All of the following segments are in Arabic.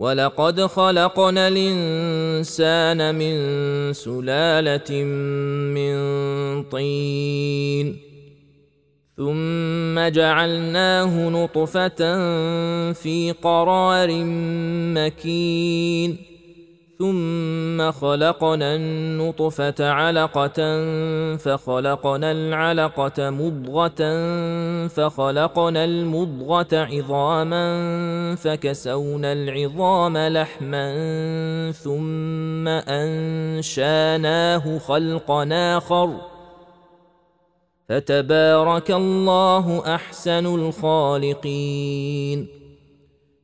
ولقد خلقنا الانسان من سلاله من طين ثم جعلناه نطفه في قرار مكين ثم خلقنا النطفة علقة فخلقنا العلقة مضغة فخلقنا المضغة عظاما فكسونا العظام لحما ثم أنشأناه خلقا آخر. فتبارك الله أحسن الخالقين.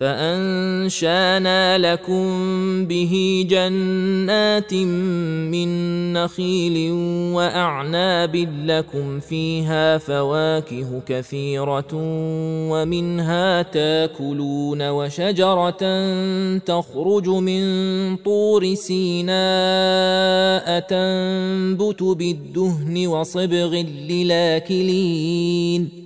فأنشأنا لكم به جنات من نخيل وأعناب لكم فيها فواكه كثيرة ومنها تاكلون وشجرة تخرج من طور سيناء تنبت بالدهن وصبغ للاكلين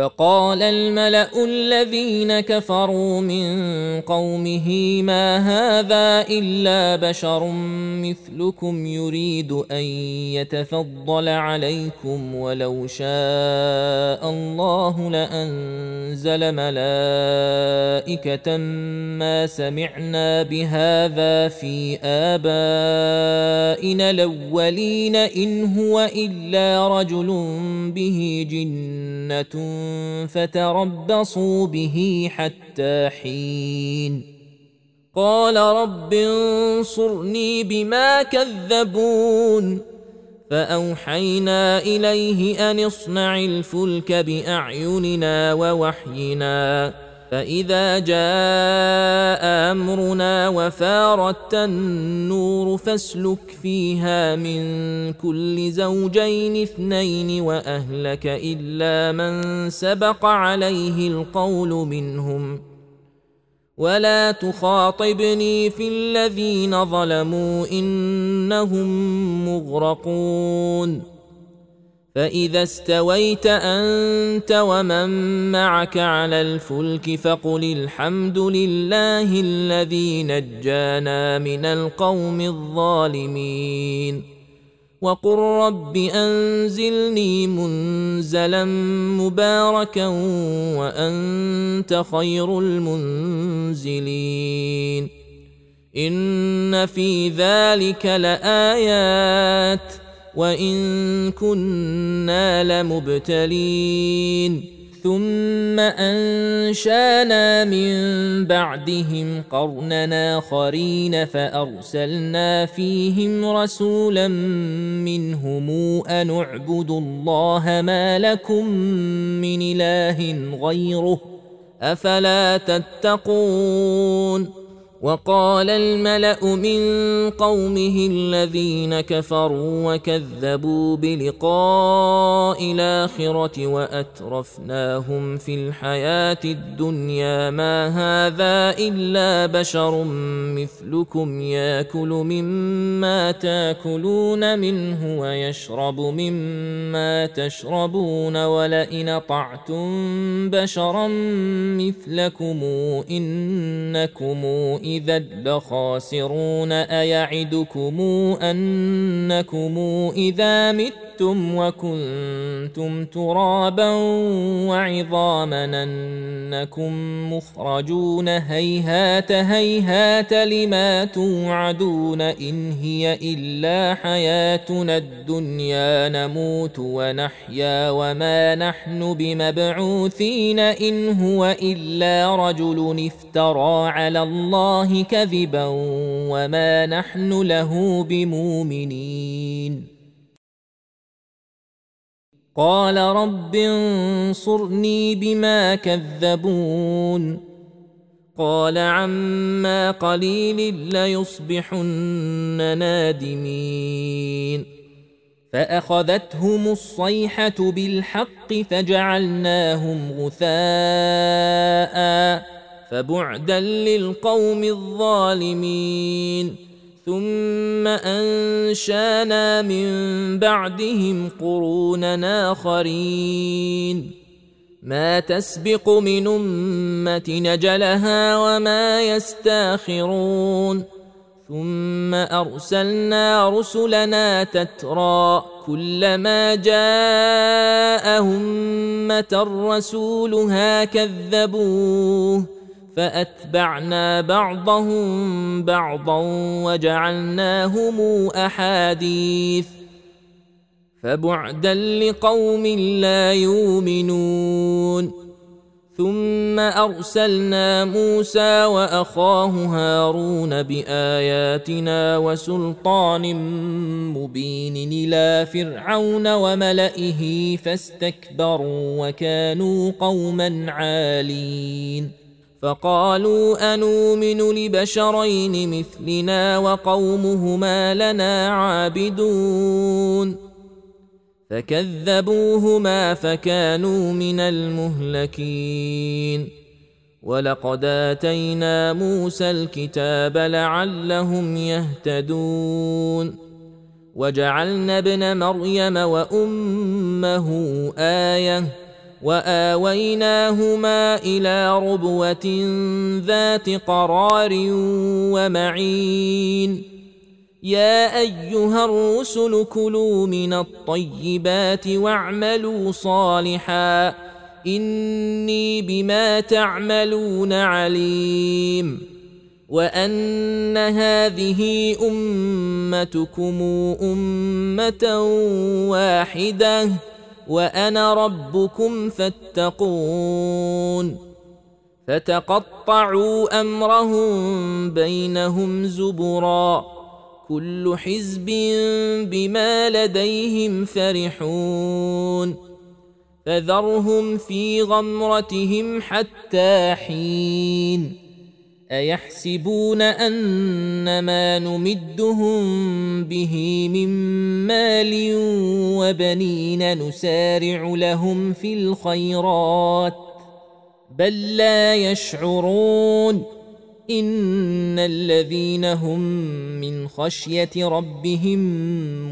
فقال الملأ الذين كفروا من قومه ما هذا إلا بشر مثلكم يريد أن يتفضل عليكم ولو شاء الله لأنزل ملائكة ما سمعنا بهذا في آبائنا الأولين إن هو إلا رجل به جنة فتربصوا به حتى حين. قال رب انصرني بما كذبون. فأوحينا إليه أن اصنع الفلك بأعيننا ووحينا. فاذا جاء امرنا وفارت النور فاسلك فيها من كل زوجين اثنين واهلك الا من سبق عليه القول منهم ولا تخاطبني في الذين ظلموا انهم مغرقون فإذا استويت أنت ومن معك على الفلك فقل الحمد لله الذي نجانا من القوم الظالمين. وقل رب أنزلني منزلا مباركا وأنت خير المنزلين. إن في ذلك لآيات. وان كنا لمبتلين ثم انشانا من بعدهم قرننا اخرين فارسلنا فيهم رسولا منهم ان اعبدوا الله ما لكم من اله غيره افلا تتقون وقال الملأ من قومه الذين كفروا وكذبوا بلقاء الآخرة وأترفناهم في الحياة الدنيا ما هذا إلا بشر مثلكم ياكل مما تاكلون منه ويشرب مما تشربون ولئن طعتم بشرا مثلكم إنكم إذا لخاسرون أيعدكم أنكم إذا متم وكنتم ترابا وعظاما أنكم مخرجون هيهات هيهات لما توعدون إن هي إلا حياتنا الدنيا نموت ونحيا وما نحن بمبعوثين إن هو إلا رجل افترى على الله كذبا وما نحن له بمؤمنين. قال رب انصرني بما كذبون. قال عما قليل ليصبحن نادمين. فأخذتهم الصيحة بالحق فجعلناهم غثاء فبعدا للقوم الظالمين. ثم انشانا من بعدهم قرونا اخرين ما تسبق من امه نجلها وما يستاخرون ثم ارسلنا رسلنا تترى كلما جاء امه رسولها كذبوه فأتبعنا بعضهم بعضا وجعلناهم أحاديث فبعدا لقوم لا يؤمنون ثم أرسلنا موسى وأخاه هارون بآياتنا وسلطان مبين إلى فرعون وملئه فاستكبروا وكانوا قوما عالين فقالوا انومن لبشرين مثلنا وقومهما لنا عابدون. فكذبوهما فكانوا من المهلكين. ولقد آتينا موسى الكتاب لعلهم يهتدون. وجعلنا ابن مريم وأمه آية وآويناهما إلى ربوة ذات قرار ومعين. يا أيها الرسل كلوا من الطيبات واعملوا صالحا. إني بما تعملون عليم. وأن هذه أمتكم أمة واحدة. وأنا ربكم فاتقون فتقطعوا أمرهم بينهم زبرا كل حزب بما لديهم فرحون فذرهم في غمرتهم حتى حين أيحسبون ان ما نمدهم به من مال وبنين نسارع لهم في الخيرات بل لا يشعرون ان الذين هم من خشيه ربهم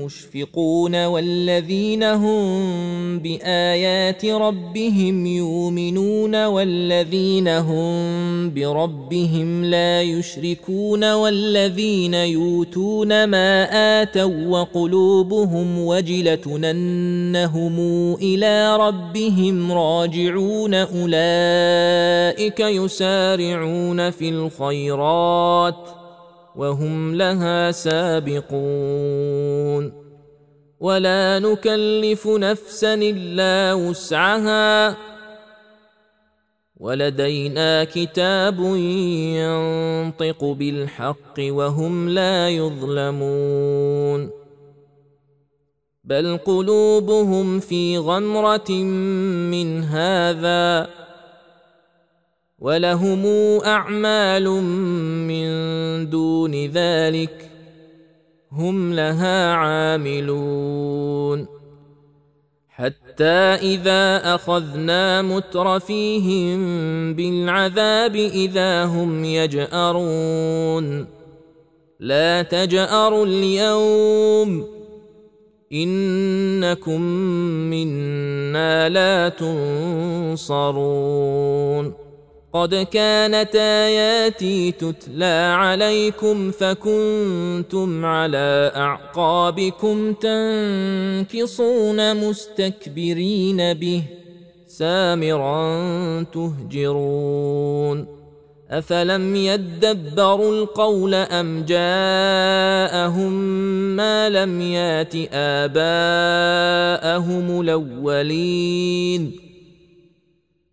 مشفقون والذين هم بايات ربهم يؤمنون والذين هم بربهم لا يشركون والذين يؤتون ما اتوا وقلوبهم وجله انهم إلى ربهم راجعون اولئك يسارعون في الخير الخيرات وهم لها سابقون. ولا نكلف نفسا إلا وسعها. ولدينا كتاب ينطق بالحق وهم لا يظلمون. بل قلوبهم في غمرة من هذا. ولهم أعمال من دون ذلك هم لها عاملون. حتى إذا أخذنا مترفيهم بالعذاب إذا هم يجأرون. لا تجأروا اليوم إنكم منا لا تنصرون. قد كانت آياتي تتلى عليكم فكنتم على أعقابكم تنكصون مستكبرين به سامرا تهجرون أفلم يدبروا القول أم جاءهم ما لم يات آباءهم الأولين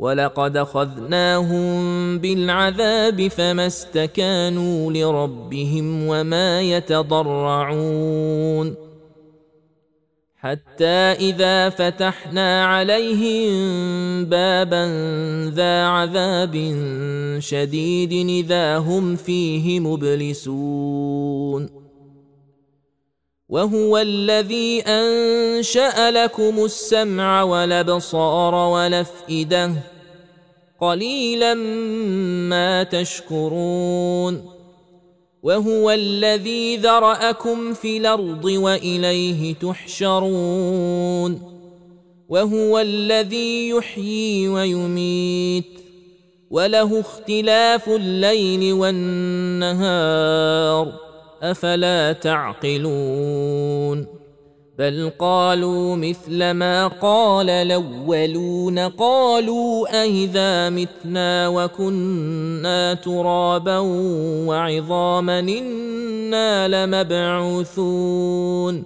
ولقد اخذناهم بالعذاب فما استكانوا لربهم وما يتضرعون حتى اذا فتحنا عليهم بابا ذا عذاب شديد اذا هم فيه مبلسون وهو الذي انشا لكم السمع والابصار والافئده قليلا ما تشكرون وهو الذي ذرأكم في الأرض وإليه تحشرون وهو الذي يحيي ويميت وله اختلاف الليل والنهار أفلا تعقلون بل قالوا مثل ما قال الاولون قالوا أإذا متنا وكنا ترابا وعظاما أنا لمبعوثون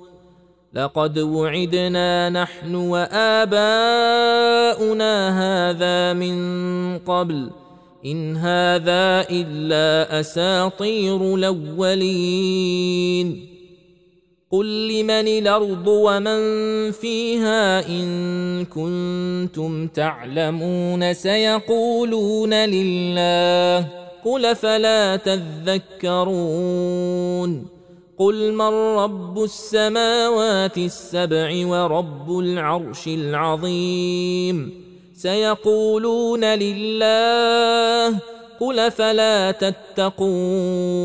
لقد وعدنا نحن واباؤنا هذا من قبل ان هذا الا اساطير الاولين قل لمن الأرض ومن فيها ان كنتم تعلمون سيقولون لله قل فلا تذكرون قل من رب السماوات السبع ورب العرش العظيم سيقولون لله قل فلا تتقون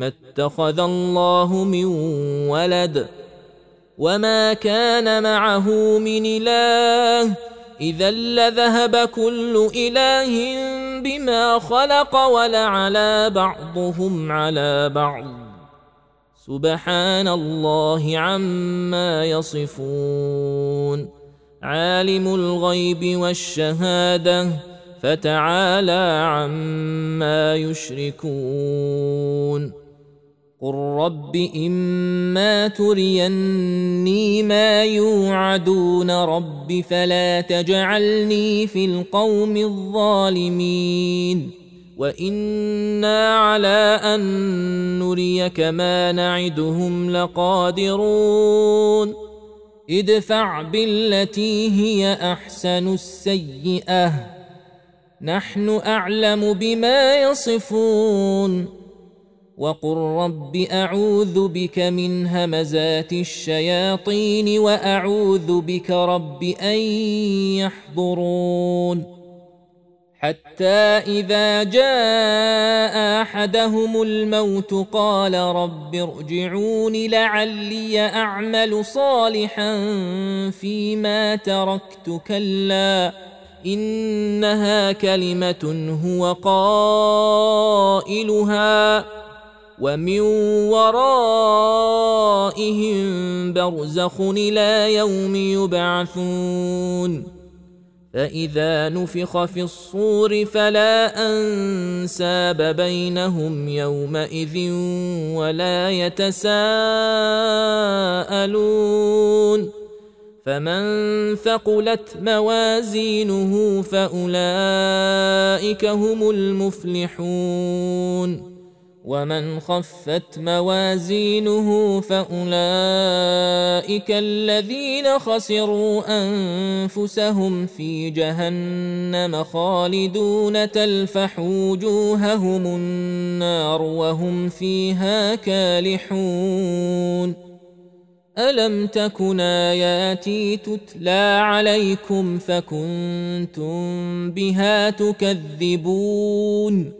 ما اتخذ الله من ولد وما كان معه من إله إذا لذهب كل إله بما خلق ولعلى بعضهم على بعض. سبحان الله عما يصفون. عالم الغيب والشهادة فتعالى عما يشركون. قل رب اما تريني ما يوعدون رب فلا تجعلني في القوم الظالمين وأنا على ان نريك ما نعدهم لقادرون ادفع بالتي هي احسن السيئه نحن اعلم بما يصفون وقل رب اعوذ بك من همزات الشياطين واعوذ بك رب ان يحضرون حتى اذا جاء احدهم الموت قال رب ارجعون لعلي اعمل صالحا فيما تركت كلا انها كلمه هو قائلها ومن ورائهم برزخ إلى يوم يبعثون. فإذا نفخ في الصور فلا أنساب بينهم يومئذ ولا يتساءلون. فمن ثقلت موازينه فأولئك هم المفلحون. ومن خفت موازينه فأولئك الذين خسروا أنفسهم في جهنم خالدون تلفح وجوههم النار وهم فيها كالحون. ألم تكن آياتي تتلى عليكم فكنتم بها تكذبون؟